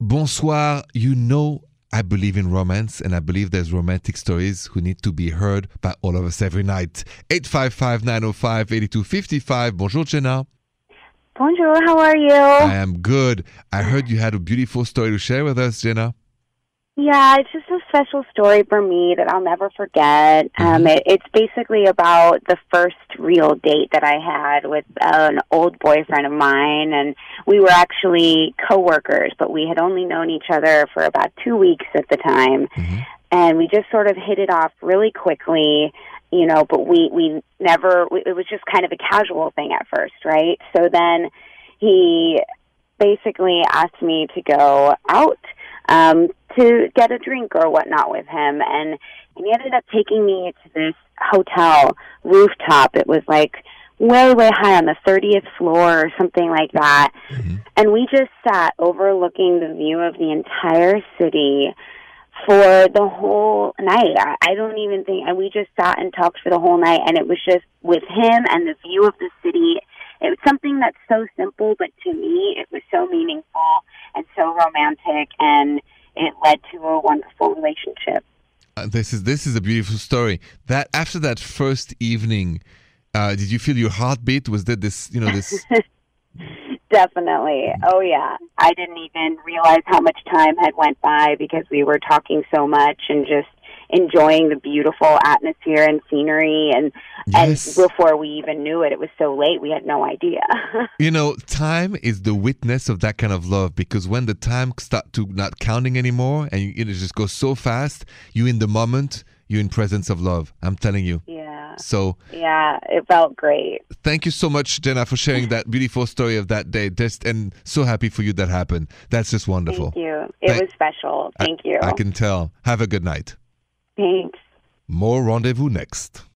Bonsoir. You know, I believe in romance, and I believe there's romantic stories who need to be heard by all of us every night. 855 905 8255. Bonjour, Jenna. Bonjour, how are you? I am good. I heard you had a beautiful story to share with us, Jenna. Yeah, it's special story for me that I'll never forget. Um, it, it's basically about the first real date that I had with an old boyfriend of mine, and we were actually coworkers, but we had only known each other for about two weeks at the time, and we just sort of hit it off really quickly. You know, but we we never. We, it was just kind of a casual thing at first, right? So then he basically asked me to go out um, to get a drink or whatnot with him, and and he ended up taking me to this hotel rooftop. It was like way, way high on the 30th floor or something like that. Mm-hmm. And we just sat overlooking the view of the entire city for the whole night. I, I don't even think, and we just sat and talked for the whole night, and it was just with him and the view of the city. It was something that's so simple, but to me, it was so meaningful and so romantic, and it led to a wonderful relationship. Uh, this is this is a beautiful story. That after that first evening, uh, did you feel your heartbeat? Was there this, you know, this? Definitely. Oh yeah. I didn't even realize how much time had went by because we were talking so much and just enjoying the beautiful atmosphere and scenery and Yes. and before we even knew it it was so late we had no idea. You know, time is the witness of that kind of love because when the time start to not counting anymore and you, it just goes so fast, you in the moment, you're in presence of love. I'm telling you. yeah. So Yeah, it felt great. thank you so much, Jenna, for sharing that beautiful story of that day. Just and so happy for you that happened. That's just wonderful. Thank you. It Thank- was special. Thank you. I can tell. Have a good night. Thanks. More rendezvous next.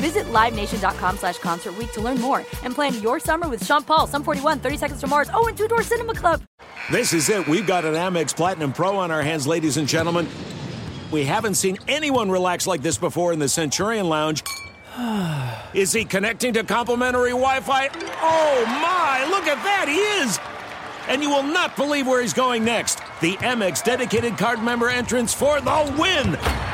Visit LiveNation.com slash Concert to learn more and plan your summer with Sean Paul, Sum 41, 30 Seconds to Mars, oh, and Two Door Cinema Club. This is it. We've got an Amex Platinum Pro on our hands, ladies and gentlemen. We haven't seen anyone relax like this before in the Centurion Lounge. Is he connecting to complimentary Wi Fi? Oh my, look at that, he is! And you will not believe where he's going next. The Amex dedicated card member entrance for the win!